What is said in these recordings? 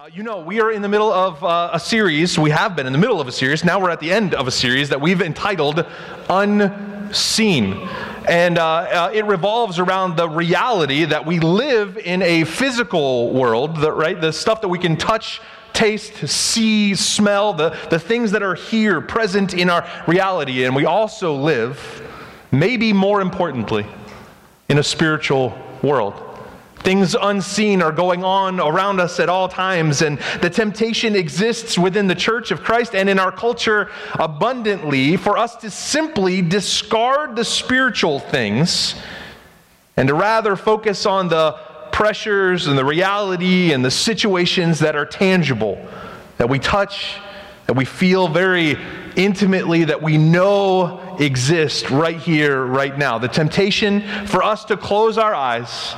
Uh, you know, we are in the middle of uh, a series. We have been in the middle of a series. Now we're at the end of a series that we've entitled Unseen. And uh, uh it revolves around the reality that we live in a physical world, right? The stuff that we can touch, taste, see, smell, the, the things that are here, present in our reality. And we also live, maybe more importantly, in a spiritual world. Things unseen are going on around us at all times, and the temptation exists within the church of Christ and in our culture abundantly for us to simply discard the spiritual things and to rather focus on the pressures and the reality and the situations that are tangible, that we touch, that we feel very intimately, that we know exist right here, right now. The temptation for us to close our eyes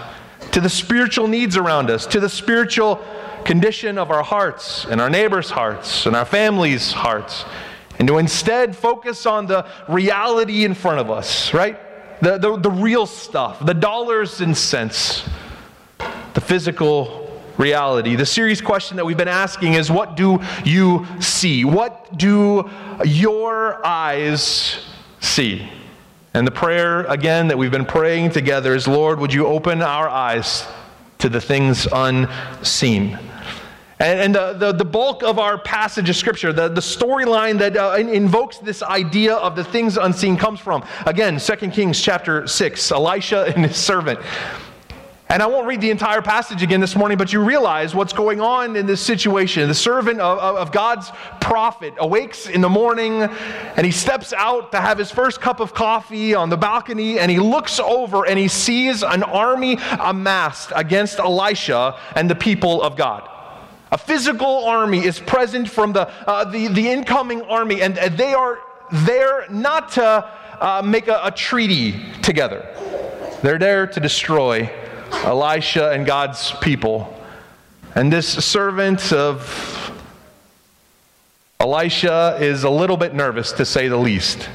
to the spiritual needs around us, to the spiritual condition of our hearts and our neighbors' hearts and our families' hearts, and to instead focus on the reality in front of us, right? The, the, the real stuff, the dollars and cents, the physical reality. The serious question that we've been asking is what do you see? What do your eyes see? And the prayer, again, that we've been praying together is Lord, would you open our eyes to the things unseen? And, and the, the, the, bulk of our passage of Scripture, the, the storyline that uh, invokes this idea of the things unseen comes from, again, 2 Kings chapter 6, Elisha and his servant. And I won't read the entire passage again this morning, but you realize what's going on in this situation. The servant of, of, God's prophet awakes in the morning and he steps out to have his first cup of coffee on the balcony and he looks over and he sees an army amassed against Elisha and the people of God. A physical army is present from the, uh, the, the incoming army, and they are there not to uh, make a, a treaty together. They're there to destroy Elisha and God's people. And this servant of Elisha is a little bit nervous, to say the least.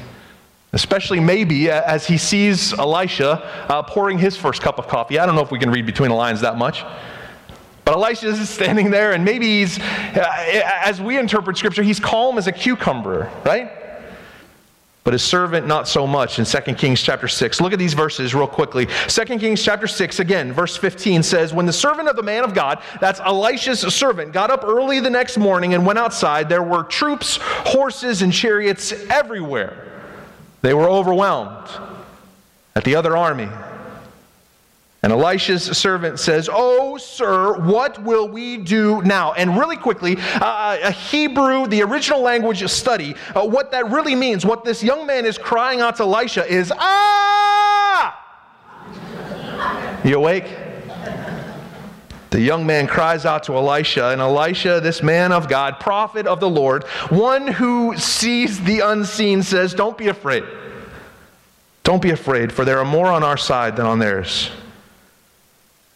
Especially maybe as he sees Elisha uh, pouring his first cup of coffee. I don't know if we can read between the lines that much. But Elisha is standing there, and maybe he's, uh, as we interpret scripture, he's calm as a cucumber, right? But his servant not so much in 2 Kings chapter 6. Look at these verses real quickly. 2 Kings chapter 6, again, verse 15 says, When the servant of the man of God, that's Elisha's servant, got up early the next morning and went outside, there were troops, horses, and chariots everywhere. They were overwhelmed at the other army. And Elisha's servant says, Oh, sir, what will we do now? And really quickly, uh, a Hebrew, the original language study, uh, what that really means, what this young man is crying out to Elisha is, Ah! You awake? The young man cries out to Elisha, and Elisha, this man of God, prophet of the Lord, one who sees the unseen, says, Don't be afraid. Don't be afraid, for there are more on our side than on theirs.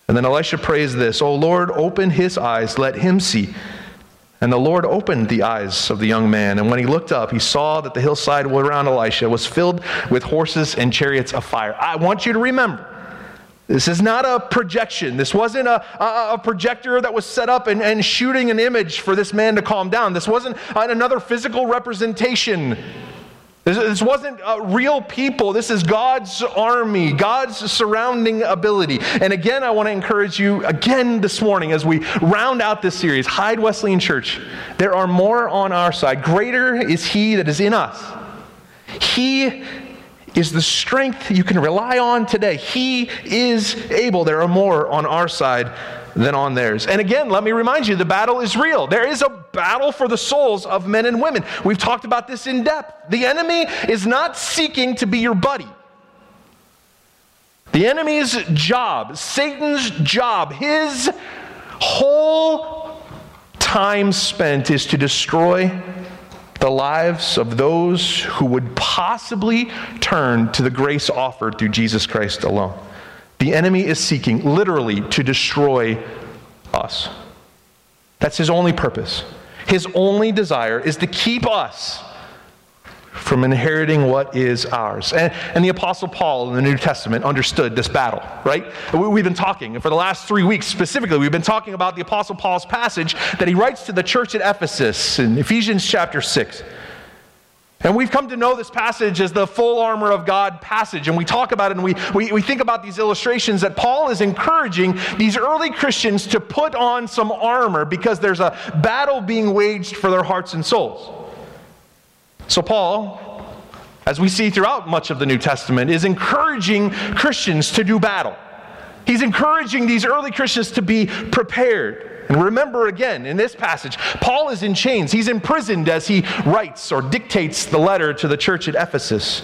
And then Elisha prays this, O Lord, open his eyes, let him see. And the Lord opened the eyes of the young man, and when he looked up, he saw that the hillside around Elisha was filled with horses and chariots of fire. I want you to remember. This is not a projection. This wasn't a, a, a projector that was set up and, and shooting an image for this man to calm down. This wasn't another physical representation this, this wasn't uh, real people. This is God's army, God's surrounding ability. And again, I want to encourage you again this morning as we round out this series Hyde Wesleyan Church. There are more on our side. Greater is He that is in us. He is the strength you can rely on today. He is able. There are more on our side than on theirs. And again, let me remind you the battle is real. There is a battle for the souls of men and women. We've talked about this in depth. The enemy is not seeking to be your buddy. The enemy's job, Satan's job, his whole time spent is to destroy the lives of those who would possibly turn to the grace offered through Jesus Christ alone. The enemy is seeking, literally, to destroy us. That's his only purpose. His only desire is to keep us from inheriting what is ours. And, and, the Apostle Paul in the New Testament understood this battle, right? We've been talking, for the last three weeks specifically, we've been talking about the Apostle Paul's passage that he writes to the church at Ephesus in Ephesians chapter 6. And we've come to know this passage as the full armor of God passage. And we talk about it and we, we, we think about these illustrations that Paul is encouraging these early Christians to put on some armor because there's a battle being waged for their hearts and souls. So, Paul, as we see throughout much of the New Testament, is encouraging Christians to do battle. He's encouraging these early Christians to be prepared. Remember again, in this passage, Paul is in chains. He's imprisoned as he writes or dictates the letter to the church at Ephesus.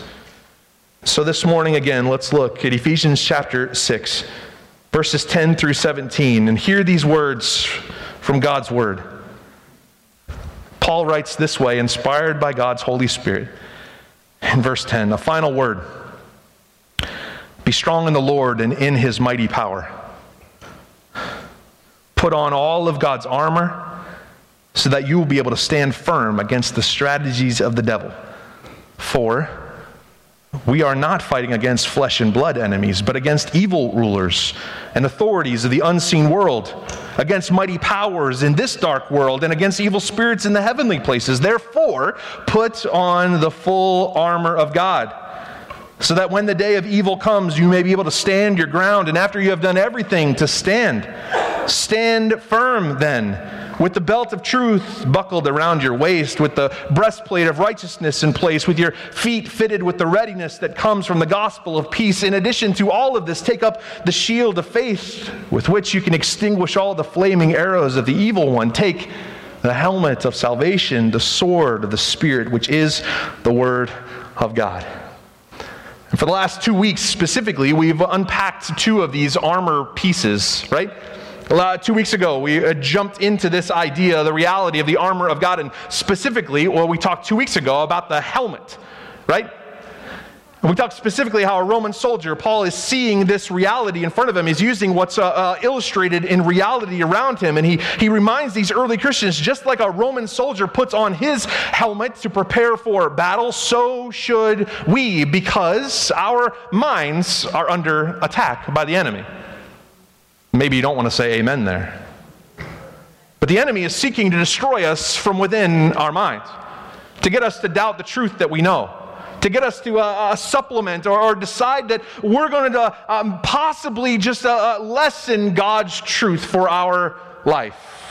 So this morning, again, let's look at Ephesians chapter 6, verses 10 through 17, and hear these words from God's word. Paul writes this way, inspired by God's Holy Spirit. In verse 10, a final word Be strong in the Lord and in his mighty power. Put on all of God's armor so that you will be able to stand firm against the strategies of the devil. For we are not fighting against flesh and blood enemies, but against evil rulers and authorities of the unseen world, against mighty powers in this dark world, and against evil spirits in the heavenly places. Therefore, put on the full armor of God so that when the day of evil comes, you may be able to stand your ground. And after you have done everything to stand, stand firm then, with the belt of truth buckled around your waist, with the breastplate of righteousness in place, with your feet fitted with the readiness that comes from the gospel of peace. In addition to all of this, take up the shield of faith with which you can extinguish all the flaming arrows of the evil one. Take the helmet of salvation, the sword of the Spirit, which is the Word of God. And for the last two weeks specifically, we've unpacked two of these armor pieces, right? Two weeks ago, we uh, jumped into this idea, the reality of the armor of God, and specifically, well, we talked two weeks ago about the helmet, right? And we talked specifically how a Roman soldier, Paul is seeing this reality in front of him. He's using what's uh, uh, illustrated in reality around him. And he, he reminds these early Christians just like a Roman soldier puts on his helmet to prepare for battle, so should we, because our minds are under attack by the enemy. Maybe you don't want to say amen there. But the enemy is seeking to destroy us from within our minds, to get us to doubt the truth that we know to get us to uh, uh, supplement or, or, decide that we're going to um, possibly just uh, uh, lessen God's truth for our life.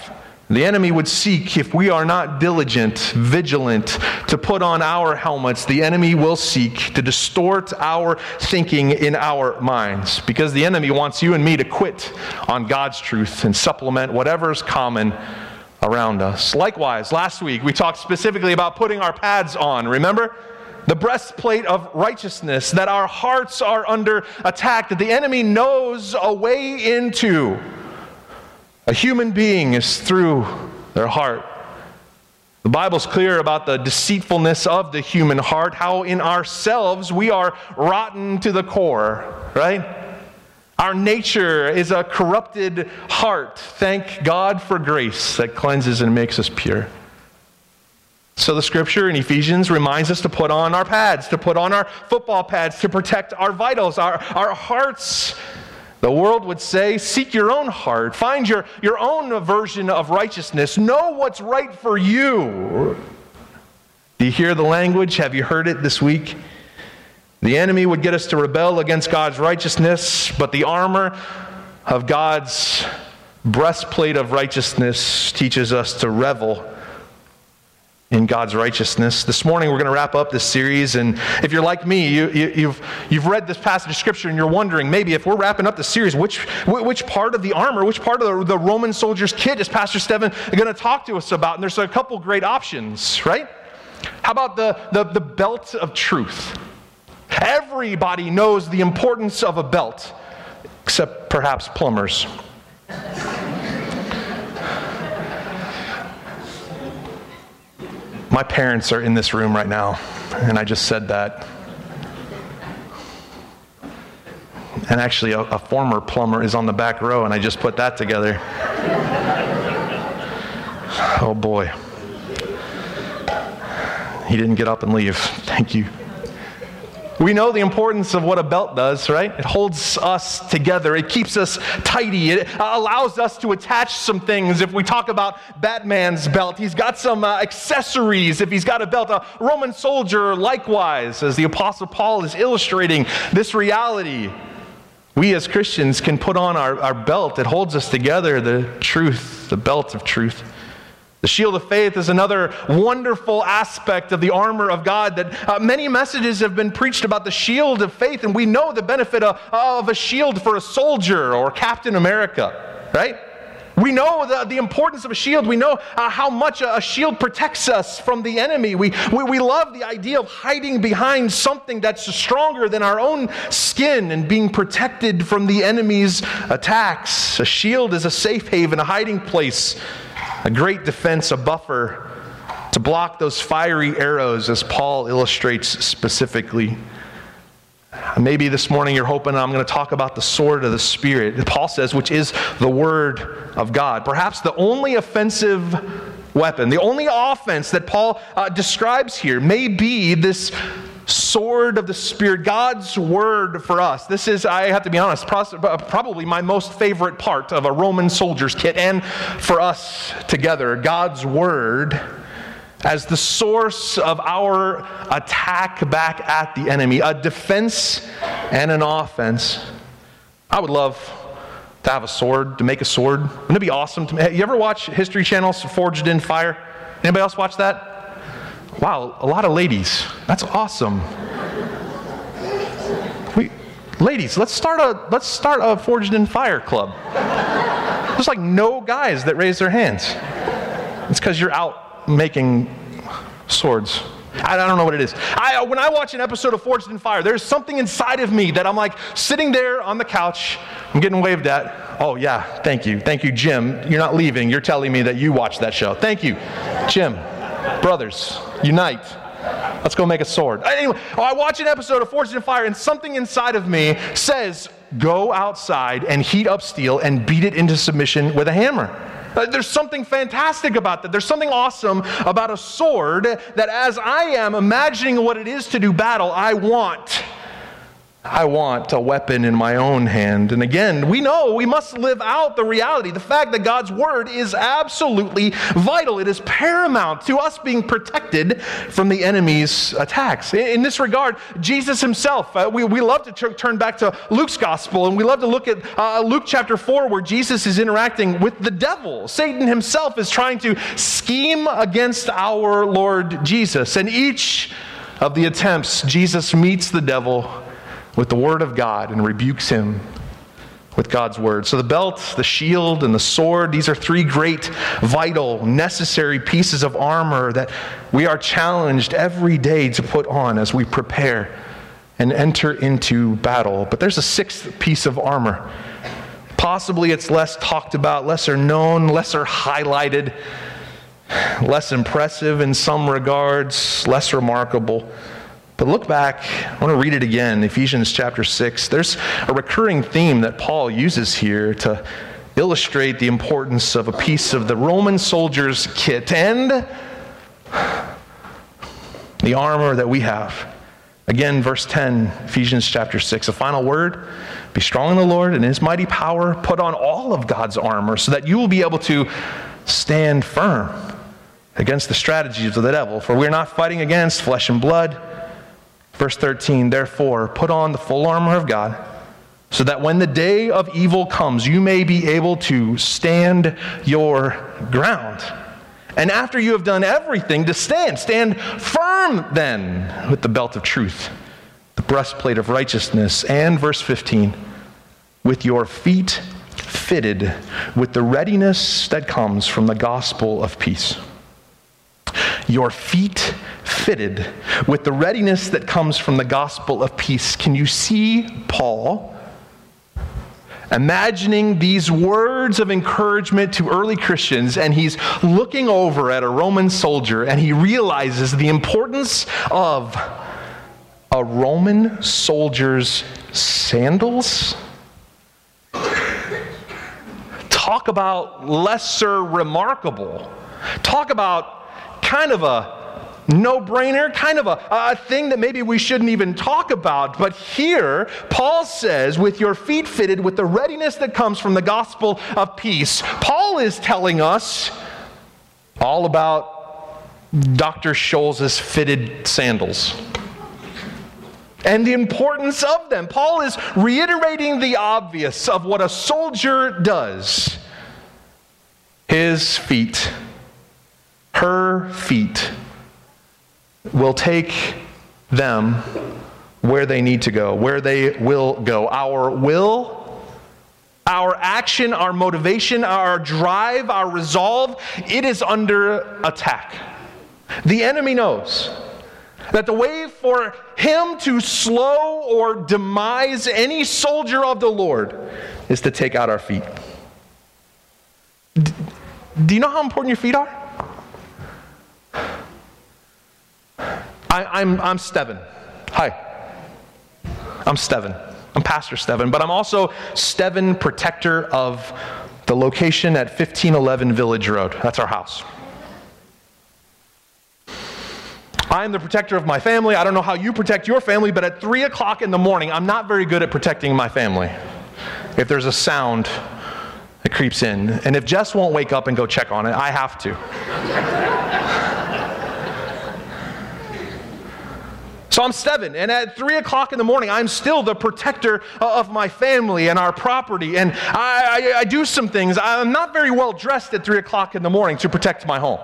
The enemy would seek, if we are not diligent, vigilant, to put on our helmets, the enemy will seek to distort our thinking in our minds. Because the enemy wants you and me to quit on God's truth and supplement whatever's common around us. Likewise, last week we talked specifically about putting our pads on, remember? the breastplate of righteousness, that our hearts are under attack, that the enemy knows a way into a human being is through their heart. The Bible's clear about the deceitfulness of the human heart, how in ourselves we are rotten to the core, right? Our nature is a corrupted heart. Thank God for grace that cleanses and makes us pure. So the scripture in Ephesians reminds us to put on our pads, to put on our football pads, to protect our vitals, our, our hearts. The world would say, seek your own heart, find your, your own version of righteousness, know what's right for you. Do you hear the language? Have you heard it this week? The enemy would get us to rebel against God's righteousness, but the armor of God's breastplate of righteousness teaches us to revel in God's righteousness. This morning, we're going to wrap up this series. And if you're like me, you, you, you've, you've read this passage of Scripture and you're wondering maybe if we're wrapping up the series, which, which part of the armor, which part of the, the Roman soldier's kit is Pastor Steven going to talk to us about? And there's a couple great options, right? How about the, the, the belt of truth? Everybody knows the importance of a belt, except perhaps plumbers. My parents are in this room right now, and I just said that. And actually, a, a former plumber is on the back row, and I just put that together. oh boy. He didn't get up and leave. Thank you. We know the importance of what a belt does, right? It holds us together. It keeps us tidy. It allows us to attach some things. If we talk about Batman's belt, he's got some uh, accessories. If he's got a belt, a Roman soldier, likewise, as the Apostle Paul is illustrating this reality, we as Christians can put on our, our belt. It holds us together, the truth, the belt of truth. The shield of faith is another wonderful aspect of the armor of God that uh, many messages have been preached about the shield of faith, and we know the benefit of, of a shield for a soldier or Captain America, right? We know the, the importance of a shield. We know uh, how much a, a, shield protects us from the enemy. We, we, we love the idea of hiding behind something that's stronger than our own skin and being protected from the enemy's attacks. A shield is a safe haven, a hiding place a great defense, a buffer to block those fiery arrows, as Paul illustrates specifically. Maybe this morning you're hoping I'm going to talk about the sword of the Spirit, Paul says, which is the Word of God. Perhaps the only offensive weapon, the only offense that Paul uh, describes here may be this sword of the Spirit, God's word for us. This is, I have to be honest, uh, probably my most favorite part of a Roman soldier's kit, and for us together, God's word as the source of our attack back at the enemy, a defense and an offense. I would love to have a sword, to make a sword. Wouldn't it be awesome? To, you ever watch History Channel's Forged in Fire? Anybody else watch that? Wow, a lot of ladies. That's awesome. We, ladies, let's start a let's start a Forged in Fire club. There's like no guys that raise their hands. It's because you're out making swords. I don't know what it is. I, uh, when I watch an episode of Forged in Fire, there's something inside of me that I'm like sitting there on the couch. I'm getting waved at. Oh, yeah, thank you. Thank you, Jim. You're not leaving. You're telling me that you watched that show. Thank you, Jim. Brothers, unite. Let's go make a sword. Anyway, I watch an episode of Forged in Fire, and something inside of me says, Go outside and heat up steel and beat it into submission with a hammer. Uh, there's something fantastic about that. There's something awesome about a sword that, as I am imagining what it is to do battle, I want. I want a weapon in my own hand. And again, we know we must live out the reality, the fact that God's word is absolutely vital. It is paramount to us being protected from the enemy's attacks. In, this regard, Jesus himself, uh, we, we love to t- turn back to Luke's gospel and we love to look at uh, Luke chapter 4 where Jesus is interacting with the devil. Satan himself is trying to scheme against our Lord Jesus. And each of the attempts, Jesus meets the devil with the word of God and rebukes him with God's word. So the belt, the shield, and the sword, these are three great, vital, necessary pieces of armor that we are challenged every day to put on as we prepare and enter into battle. But there's a sixth piece of armor. Possibly it's less talked about, lesser known, lesser highlighted, less impressive in some regards, less remarkable. But look back, I want to read it again, Ephesians chapter 6. There's a recurring theme that Paul uses here to illustrate the importance of a piece of the Roman soldier's kit and the armor that we have. Again, verse 10, Ephesians chapter 6, a final word. Be strong in the Lord and in his mighty power. Put on all of God's armor so that you will be able to stand firm against the strategies of the devil. For we're not fighting against flesh and blood Verse 13, therefore, put on the full armor of God, so that when the day of evil comes, you may be able to stand your ground. And after you have done everything, to stand. Stand firm then with the belt of truth, the breastplate of righteousness, and verse 15, with your feet fitted with the readiness that comes from the gospel of peace. Your feet fitted with the readiness that comes from the gospel of peace. Can you see Paul? imagining these words of encouragement to early Christians, and he's looking over at a Roman soldier and he realizes the importance of a Roman soldier's sandals. Talk about lesser remarkable. Talk about kind of a no brainer, kind of a, a thing that maybe we shouldn't even talk about. But here, Paul says, with your feet fitted with the readiness that comes from the gospel of peace, Paul is telling us all about Dr. Scholl's fitted sandals and the importance of them. Paul is reiterating the obvious of what a soldier does. His feet, her feet, will take them where they need to go, where they will go. Our will, our action, our motivation, our drive, our resolve, it is under attack. The enemy knows that the way for him to slow or demise any soldier of the Lord is to take out our feet. Do you know how important your feet are? I, am I'm, I'm Steven. Hi. I'm Steven. I'm Pastor Steven, but I'm also Steven, protector of the location at 1511 Village Road. That's our house. I'm the protector of my family. I don't know how you protect your family, but at 3 o'clock in the morning, I'm not very good at protecting my family. If there's a sound that creeps in, and if Jess won't wake up and go check on it, I have to. So I'm Steven, and at three o'clock in the morning, I'm still the protector of my family and our property. And I, I, I do some things. I'm not very well dressed at three o'clock in the morning to protect my home.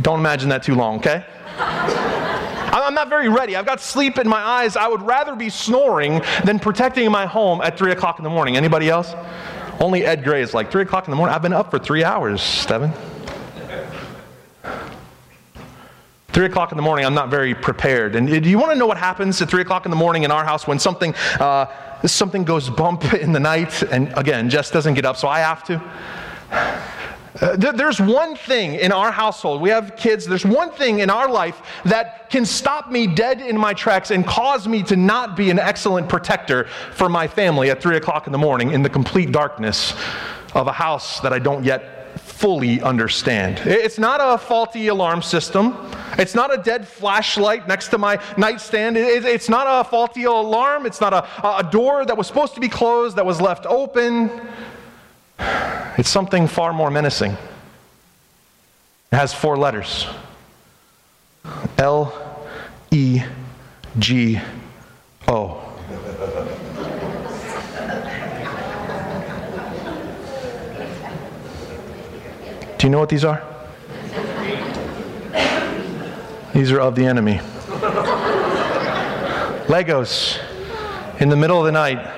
Don't imagine that too long, okay? I'm not very ready. I've got sleep in my eyes. I would rather be snoring than protecting my home at 3 o'clock in the morning. Anybody else? Only Ed Gray is like, 3 o'clock in the morning? I've been up for three hours, Steven. 3 o'clock in the morning, I'm not very prepared. And do you want to know what happens at 3 o'clock in the morning in our house when something, uh, something goes bump in the night? And again, Jess doesn't get up, so I have to. Uh, th- there's one thing in our household, we have kids, there's one thing in our life that can stop me dead in my tracks and cause me to not be an excellent protector for my family at 3 o'clock in the morning in the complete darkness of a house that I don't yet fully understand. It's not a faulty alarm system. It's not a dead flashlight next to my nightstand. It's not a faulty alarm. It's not a, a door that was supposed to be closed that was left open. It's something far more menacing. It has four letters L E G O. Do you know what these are? These are of the enemy. Legos in the middle of the night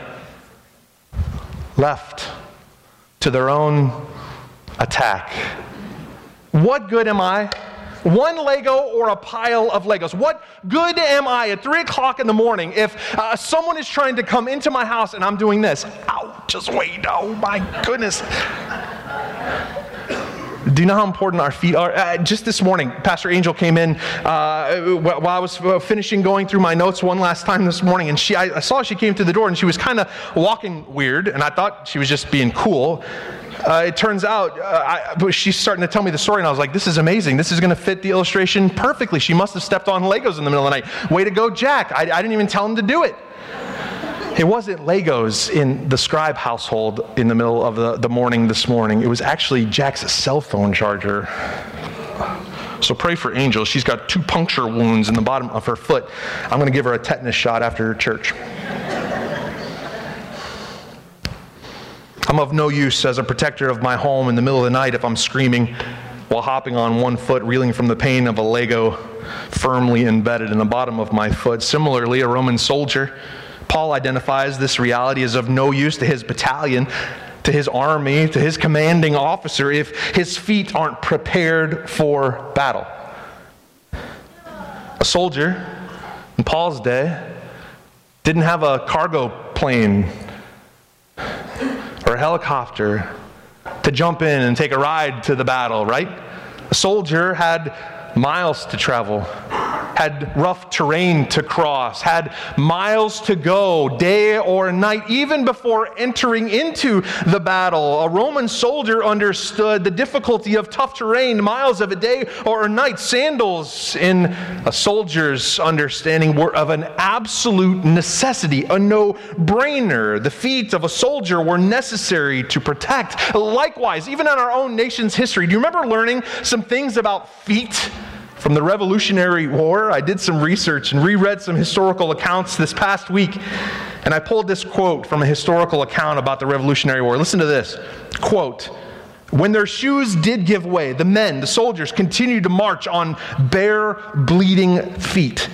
left to their own attack. What good am I? One Lego or a pile of Legos? What good am I at 3 o'clock in the morning if uh, someone is trying to come into my house and I'm doing this? Ow, just wait. Oh my goodness. Do you know how important our feet are? Uh, just this morning, Pastor Angel came in uh, while I was uh, finishing going through my notes one last time this morning, and she, I, I saw she came through the door and she was kind of walking weird, and I thought she was just being cool. Uh, it turns out uh, I, she's starting to tell me the story, and I was like, this is amazing. This is going to fit the illustration perfectly. She must have stepped on Legos in the middle of the night. Way to go, Jack. I, I didn't even tell him to do it. It wasn't Legos in the scribe household in the middle of the, the morning this morning. It was actually Jack's cell phone charger. So pray for Angel. She's got two puncture wounds in the bottom of her foot. I'm going to give her a tetanus shot after church. I'm of no use as a protector of my home in the middle of the night if I'm screaming while hopping on one foot, reeling from the pain of a Lego firmly embedded in the bottom of my foot. Similarly, a Roman soldier Paul identifies this reality as of no use to his battalion, to his army, to his commanding officer if his feet aren't prepared for battle. A soldier in Paul's day didn't have a cargo plane or a helicopter to jump in and take a ride to the battle, right? A soldier had miles to travel had rough terrain to cross, had miles to go, day or night. Even before entering into the battle, a Roman soldier understood the difficulty of tough terrain, miles of a day or a night. Sandals, in a soldier's understanding, were of an absolute necessity, a no brainer. The feet of a soldier were necessary to protect. Likewise, even in our own nation's history, do you remember learning some things about feet? From the Revolutionary War. I did some research and reread some historical accounts this past week, and I pulled this quote from a historical account about the Revolutionary War. Listen to this quote, when their shoes did give way, the men, the soldiers, continued to march on bare, bleeding feet.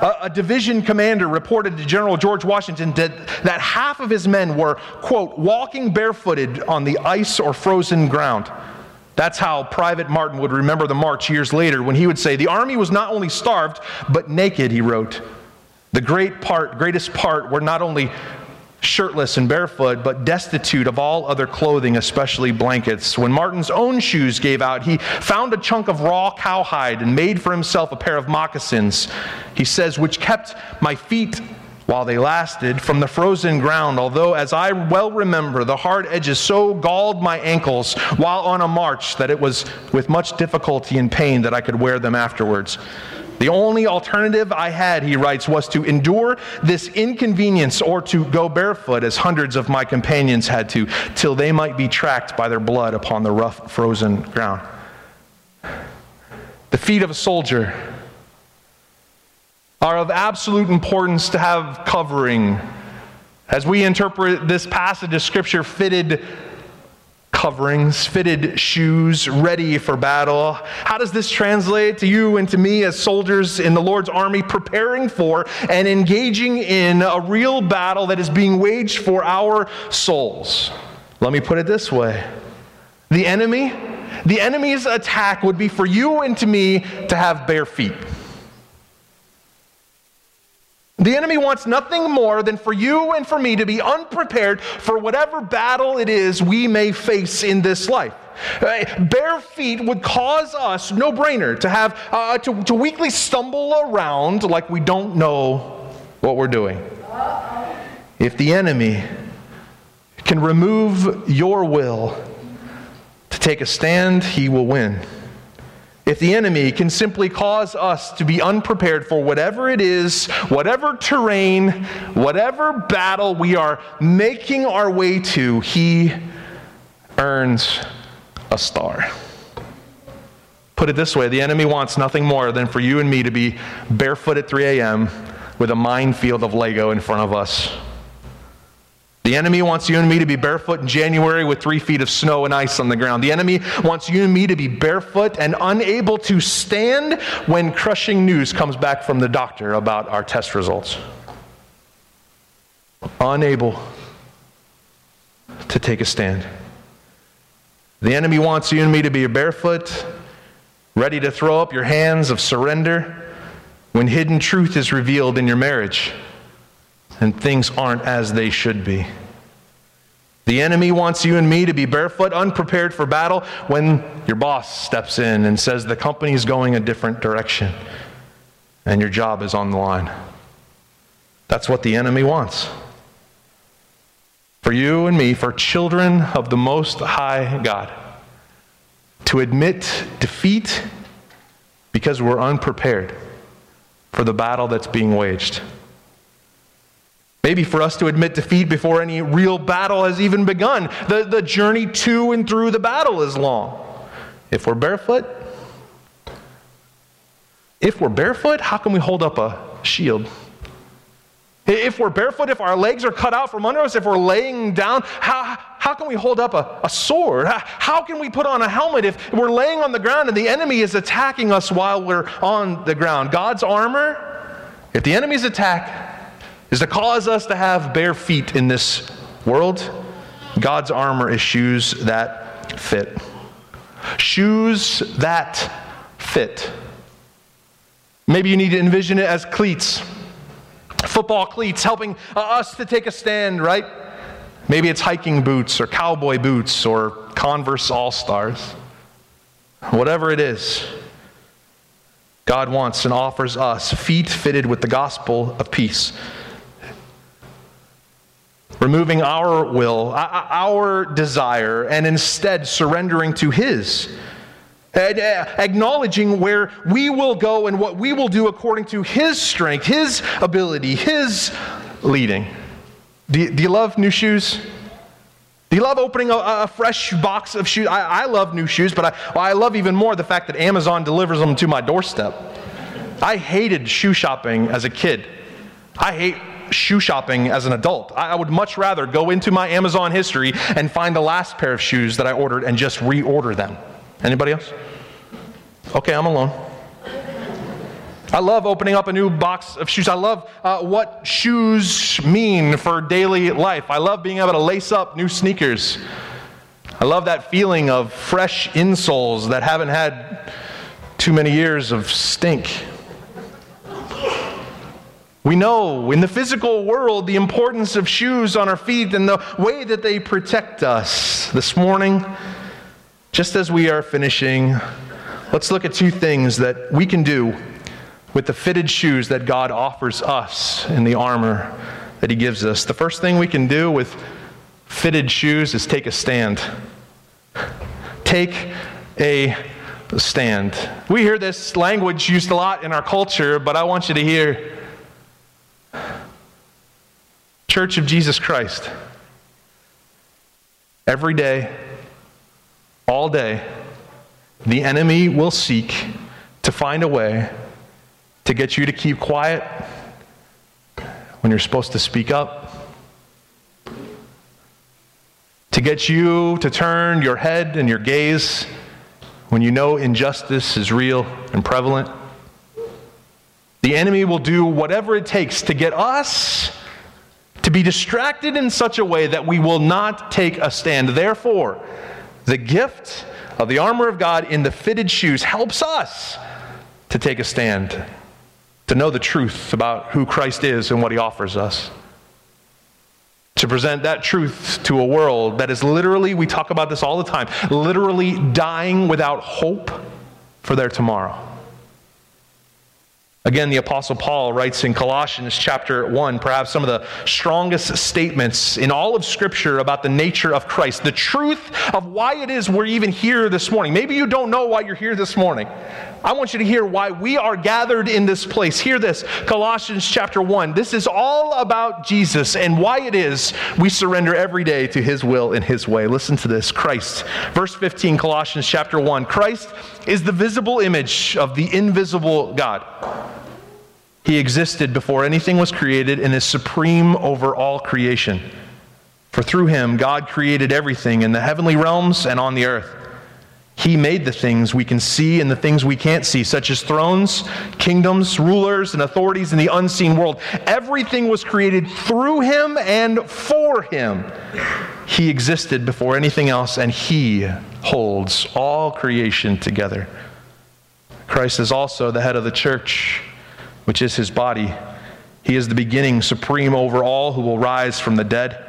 A, a, division commander reported to General George Washington that, that half of his men were, quote, walking barefooted on the ice or frozen ground. That's how Private Martin would remember the march years later when he would say, The army was not only starved, but naked, he wrote. The great part, greatest part were not only shirtless and barefoot, but destitute of all other clothing, especially blankets. When Martin's own shoes gave out, he found a chunk of raw cowhide and made for himself a pair of moccasins. He says, which kept my feet while they lasted from the frozen ground, although, as I well remember, the hard edges so galled my ankles while on a march that it was with much difficulty and pain that I could wear them afterwards. The only alternative I had, he writes, was to endure this inconvenience or to go barefoot, as hundreds of my companions had to, till they might be tracked by their blood upon the rough, frozen ground. The feet of a soldier are of absolute importance to have covering. As we interpret this passage of Scripture, fitted coverings, fitted shoes, ready for battle. How does this translate to you and to me as soldiers in the Lord's army preparing for and engaging in a real battle that is being waged for our souls? Let me put it this way the enemy, the enemy's attack would be for you and to me to have bare feet. The enemy wants nothing more than for you and for me to be unprepared for whatever battle it is we may face in this life. Uh, bare feet would cause us, no brainer, to have uh, to, to weakly stumble around like we don't know what we're doing. If the enemy can remove your will to take a stand, he will win. If the enemy can simply cause us to be unprepared for whatever it is, whatever terrain, whatever battle we are making our way to, he earns a star. Put it this way the enemy wants nothing more than for you and me to be barefoot at 3 a.m. with a minefield of Lego in front of us the enemy wants you and me to be barefoot in January with three feet of snow and ice on the ground. The enemy wants you and me to be barefoot and unable to stand when crushing news comes back from the doctor about our test results. Unable to take a stand. The enemy wants you and me to be barefoot, ready to throw up your hands of surrender when hidden truth is revealed in your marriage and things aren't as they should be. The enemy wants you and me to be barefoot, unprepared for battle when your boss steps in and says the company is going a different direction and your job is on the line. That's what the enemy wants. For you and me, for children of the Most High God, to admit defeat because we're unprepared for the battle that's being waged. Maybe for us to admit defeat before any real battle has even begun. The, the journey to and through the battle is long. If we're barefoot, if we're barefoot, how can we hold up a shield? If we're barefoot, if our legs are cut out from under us, if we're laying down, how, how can we hold up a, a sword? How, how can we put on a helmet if we're laying on the ground and the enemy is attacking us while we're on the ground? God's armor, if the enemy's attack is to cause us to have bare feet in this world. God's armor is shoes that fit. Shoes that fit. Maybe you need to envision it as cleats, football cleats, helping us to take a stand, right? Maybe it's hiking boots or cowboy boots or Converse All Stars. Whatever it is. God wants and offers us feet fitted with the gospel of peace. Removing our will, our desire, and instead surrendering to His. Uh, acknowledging where we will go and what we will do according to His strength, His ability, His leading. Do you, do you love new shoes? Do you love opening a, a fresh box of shoes? I, I, love new shoes, but I, well, I love even more the fact that Amazon delivers them to my doorstep. I hated shoe shopping as a kid. I hate shoe shopping as an adult. I, I would much rather go into my Amazon history and find the last pair of shoes that I ordered and just reorder them. Anybody else? Okay, I'm alone. I love opening up a new box of shoes. I love uh, what shoes mean for daily life. I love being able to lace up new sneakers. I love that feeling of fresh insoles that haven't had too many years of stink. We know in the physical world the importance of shoes on our feet and the way that they protect us. This morning, just as we are finishing, let's look at two things that we can do with the fitted shoes that God offers us in the armor that He gives us. The first thing we can do with fitted shoes is take a stand. Take a stand. We hear this language used a lot in our culture, but I want you to hear Church of Jesus Christ. Every day, all day, the enemy will seek to find a way to get you to keep quiet when you're supposed to speak up, to get you to turn your head and your gaze when you know injustice is real and prevalent. The enemy will do whatever it takes to get us to be distracted in such a way that we will not take a stand. Therefore, the gift of the armor of God in the fitted shoes helps us to take a stand to know the truth about who Christ is and what he offers us. To present that truth to a world that is literally, we talk about this all the time, literally dying without hope for their tomorrow. Again, the Apostle Paul writes in Colossians chapter 1, perhaps some of the strongest statements in all of Scripture about the nature of Christ, the truth of why it is we're even here this morning. Maybe you don't know why you're here this morning. I want you to hear why we are gathered in this place. Hear this Colossians chapter 1. This is all about Jesus and why it is we surrender every day to his will and his way. Listen to this Christ. Verse 15, Colossians chapter 1. Christ is the visible image of the invisible God. He existed before anything was created and is supreme over all creation. For through him, God created everything in the heavenly realms and on the earth he made the things we can see and the things we can't see, such as thrones, kingdoms, rulers, and authorities in the unseen world. Everything was created through him and for him. He existed before anything else, and he holds all creation together. Christ is also the head of the church, which is his body. He is the beginning, supreme over all who will rise from the dead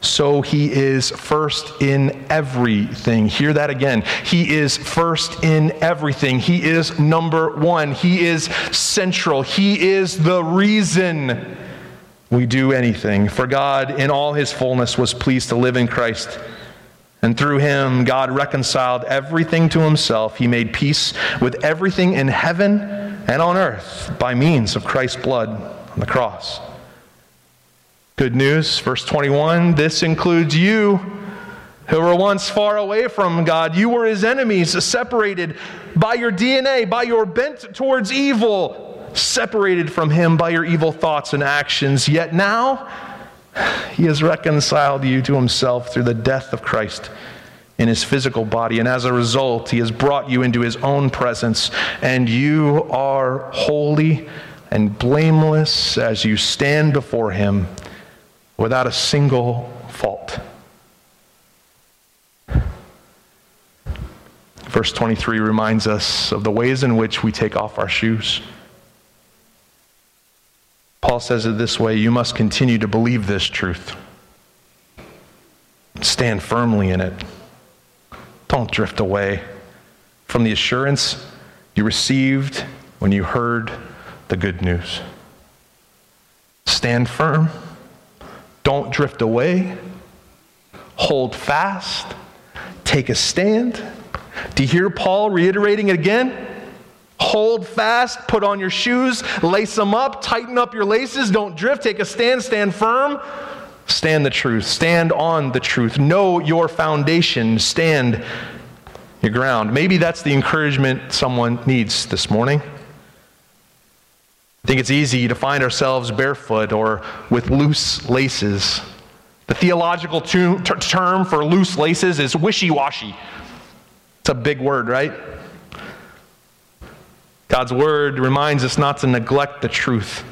so he is first in everything. Hear that again. He is first in everything. He is number one. He is central. He is the reason we do anything. For God, in all his fullness, was pleased to live in Christ. And through him, God reconciled everything to himself. He made peace with everything in heaven and on earth by means of Christ's blood on the cross. Good news, verse 21 this includes you who were once far away from God. You were his enemies, separated by your DNA, by your bent towards evil, separated from him by your evil thoughts and actions. Yet now, he has reconciled you to himself through the death of Christ in his physical body. And as a result, he has brought you into his own presence, and you are holy and blameless as you stand before him without a single fault. Verse 23 reminds us of the ways in which we take off our shoes. Paul says it this way you must continue to believe this truth, stand firmly in it. Don't drift away from the assurance you received when you heard the good news. Stand firm. Don't drift away. Hold fast. Take a stand. Do you hear Paul reiterating it again? Hold fast, put on your shoes, lace them up, tighten up your laces, don't drift, take a stand, stand firm. Stand the truth, stand on the truth. Know your foundation, stand your ground. Maybe that's the encouragement someone needs this morning. I think it's easy to find ourselves barefoot or with loose laces. The theological term for loose laces is wishy washy. It's a big word, right? God's word reminds us not to neglect the truth,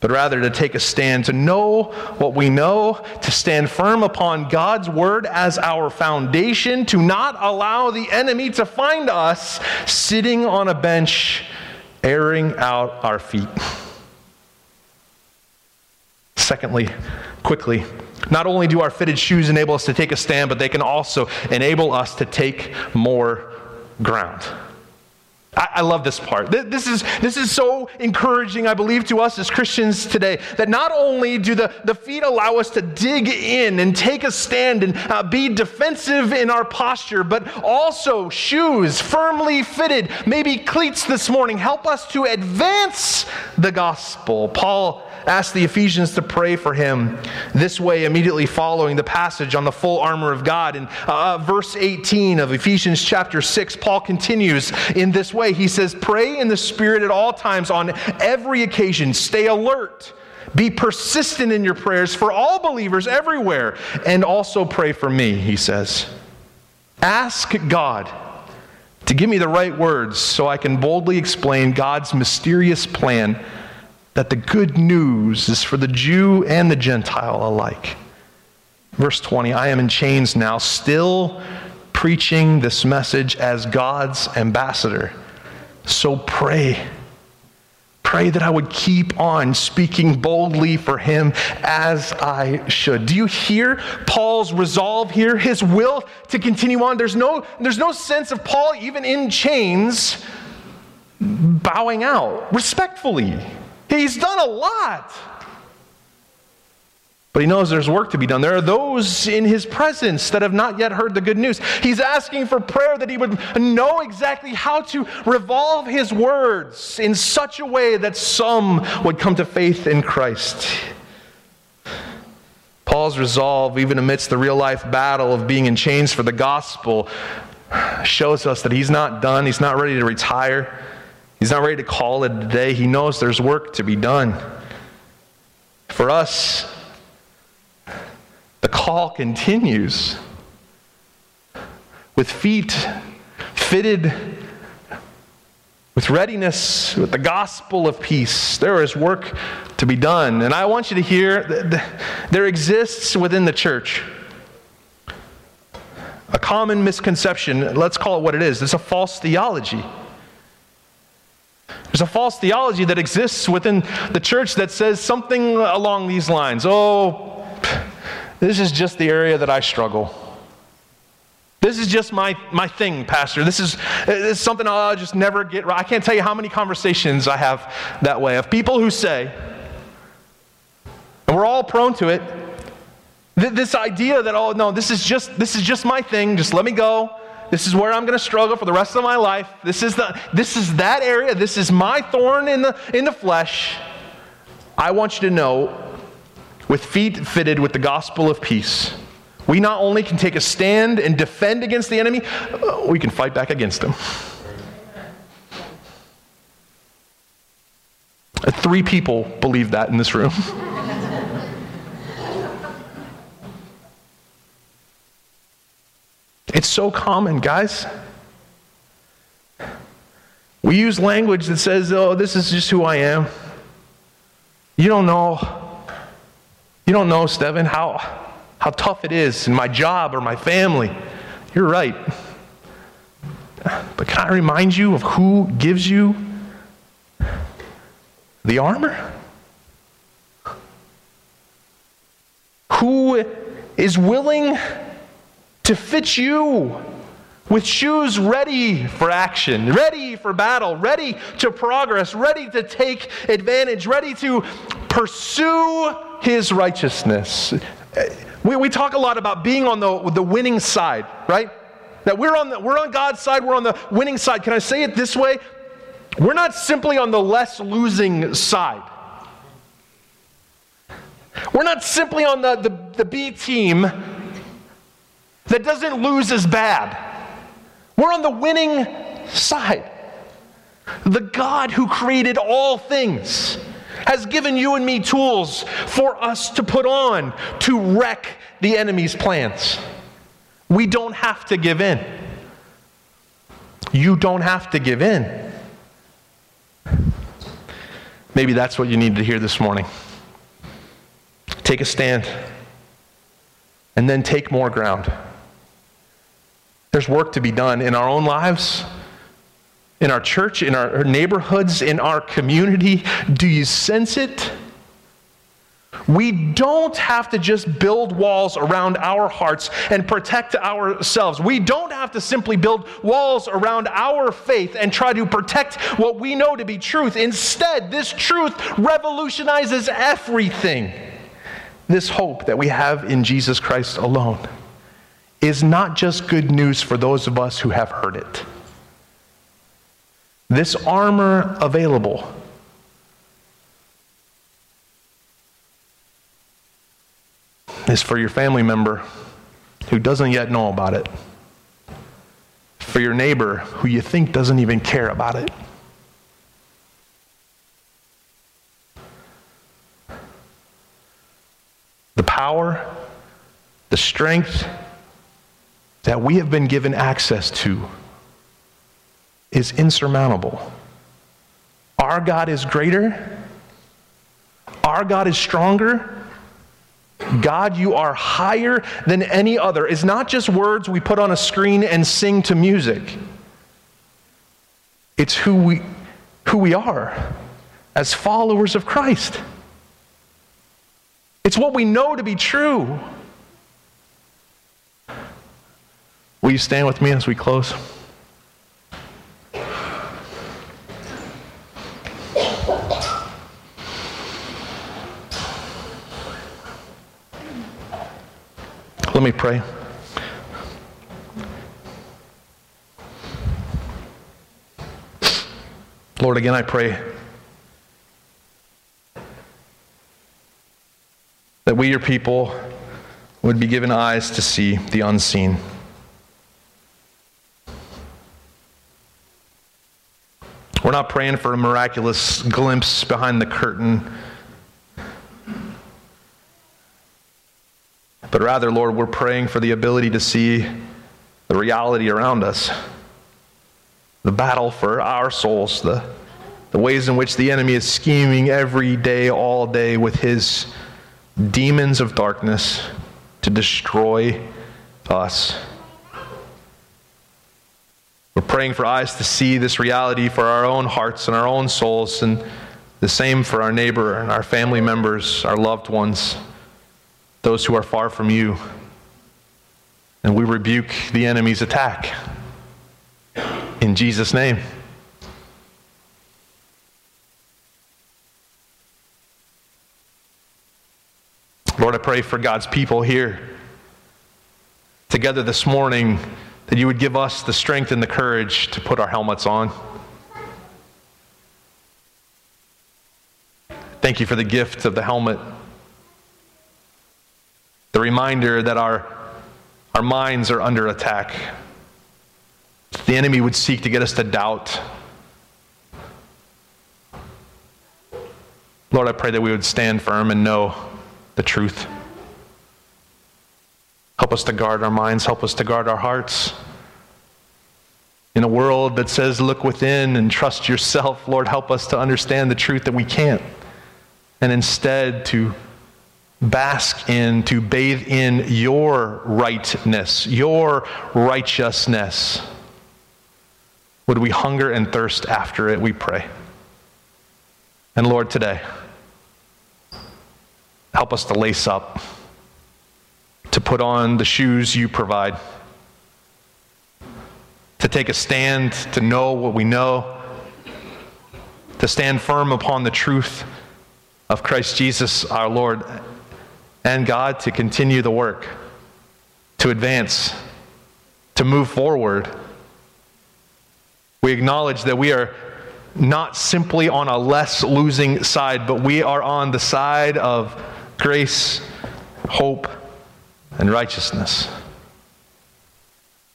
but rather to take a stand, to know what we know, to stand firm upon God's word as our foundation, to not allow the enemy to find us sitting on a bench, airing out our feet. Secondly, quickly, not only do our fitted shoes enable us to take a stand, but they can also enable us to take more ground. I, I love this part. This is, this is so encouraging, I believe, to us as Christians today that not only do the, the feet allow us to dig in and take a stand and uh, be defensive in our posture, but also shoes firmly fitted, maybe cleats this morning, help us to advance the gospel. Paul asked the Ephesians to pray for him this way, immediately following the passage on the full armor of God. In uh, uh verse 18 of Ephesians chapter 6, Paul continues in this way. He says, Pray in the Spirit at all times on every occasion, stay alert. Be persistent in your prayers for all believers everywhere, and also pray for me, he says. Ask God to give me the right words so I can boldly explain God's mysterious plan that the good news is for the Jew and the Gentile alike. Verse 20 I am in chains now, still preaching this message as God's ambassador. So pray. Pray that I would keep on speaking boldly for him as I should. Do you hear Paul's resolve here? His will to continue on. There's no, there's no sense of Paul, even in chains, bowing out respectfully. He's done a lot. But he knows there's work to be done. There are those in his presence that have not yet heard the good news. He's asking for prayer that he would know exactly how to revolve his words in such a way that some would come to faith in Christ. Paul's resolve, even amidst the real life battle of being in chains for the gospel, shows us that he's not done. He's not ready to retire. He's not ready to call it a day. He knows there's work to be done. For us, the call continues with feet fitted with readiness, with the gospel of peace. There is work to be done. And I want you to hear that there exists within the church a common misconception. Let's call it what it is it's a false theology. There's a false theology that exists within the church that says something along these lines Oh, this is just the area that I struggle. This is just my, my thing, Pastor. This is, this is something I'll just never get right. I can't tell you how many conversations I have that way of people who say, and we're all prone to it, this idea that, oh, no, this is just, this is just my thing. Just let me go. This is where I'm going to struggle for the rest of my life. This is, the, this is that area. This is my thorn in the, in the flesh. I want you to know, with feet fitted with the gospel of peace, we not only can take a stand and defend against the enemy, uh, we can fight back against him. Three people believe that in this room. It's so common, guys. We use language that says, oh, this is just who I am. You don't know. You don't know, Stephen, how, how tough it is in my job or my family. You're right. But can I remind you of who gives you the armor? Who is willing to fit you with shoes ready for action, ready for battle, ready to progress, ready to take advantage, ready to pursue his righteousness. We, we talk a lot about being on the, the winning side, right? That we're on, the, we're on God's side, we're on the winning side. Can I say it this way? We're not simply on the less losing side. We're not simply on the, the, the B team that doesn't lose as bad. We're on the winning side. The God who created all things has given you and me tools for us to put on to wreck the enemy's plans. We don't have to give in. You don't have to give in. Maybe that's what you need to hear this morning. Take a stand and then take more ground. There's work to be done in our own lives, in our church, in our neighborhoods, in our community. Do you sense it? We don't have to just build walls around our hearts and protect ourselves. We don't have to simply build walls around our faith and try to protect what we know to be truth. Instead, this truth revolutionizes everything. This hope that we have in Jesus Christ alone is not just good news for those of us who have heard it. This armor available is for your family member who doesn't yet know about it, for your neighbor who you think doesn't even care about it. The power, the strength, that we have been given access to is insurmountable. Our God is greater, our God is stronger. God, you are higher than any other. It's not just words we put on a screen and sing to music. It's who we, who we are as followers of Christ. It's what we know to be true. Will you stand with me as we close? Let me pray. Lord, again, I pray that we, your people, would be given eyes to see the unseen. We're not praying for a miraculous glimpse behind the curtain. But rather, Lord, we're praying for the ability to see the reality around us, the battle for our souls, the, the ways in which the enemy is scheming every day, all day with his demons of darkness to destroy us. We're praying for eyes to see this reality for our own hearts and our own souls, and the same for our neighbor and our family members, our loved ones, those who are far from you. And we rebuke the enemy's attack. In Jesus' name. Lord, I pray for God's people here together this morning that you would give us the strength and the courage to put our helmets on. Thank you for the gift of the helmet. Reminder that our, our minds are under attack. The enemy would seek to get us to doubt. Lord, I pray that we would stand firm and know the truth. Help us to guard our minds, help us to guard our hearts. In a world that says, look within and trust yourself, Lord, help us to understand the truth that we can't. And instead, to bask in, to bathe in your rightness, your righteousness. Would we hunger and thirst after it, we pray. And Lord, today, help us to lace up to put on the shoes you provide. to take a stand, to know what we know, to stand firm upon the truth of Christ Jesus our Lord, and God to continue the work, to advance, to move forward. We acknowledge that we are not simply on a less losing side, but we are on the side of grace, hope, and righteousness.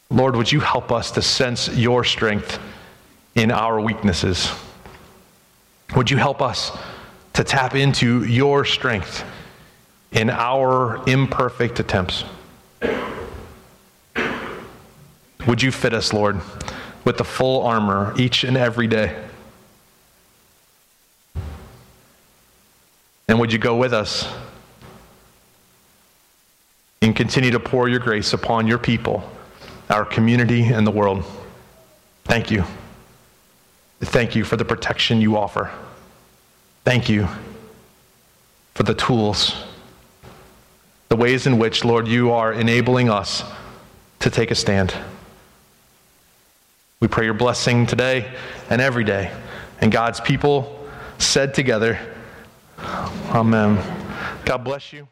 Lord, would you help us to sense your strength in our weaknesses? Would you help us to tap into your strength in our imperfect attempts? Would you fit us, Lord, with the full armor each and every day? And would you go with us and continue to pour your grace upon your people, our community, and the world? Thank you. Thank you for the protection you offer. Thank you for the tools, the ways in which, Lord, you are enabling us to take a stand. We pray your blessing today and every day. And God's people said together, Amen. God bless you.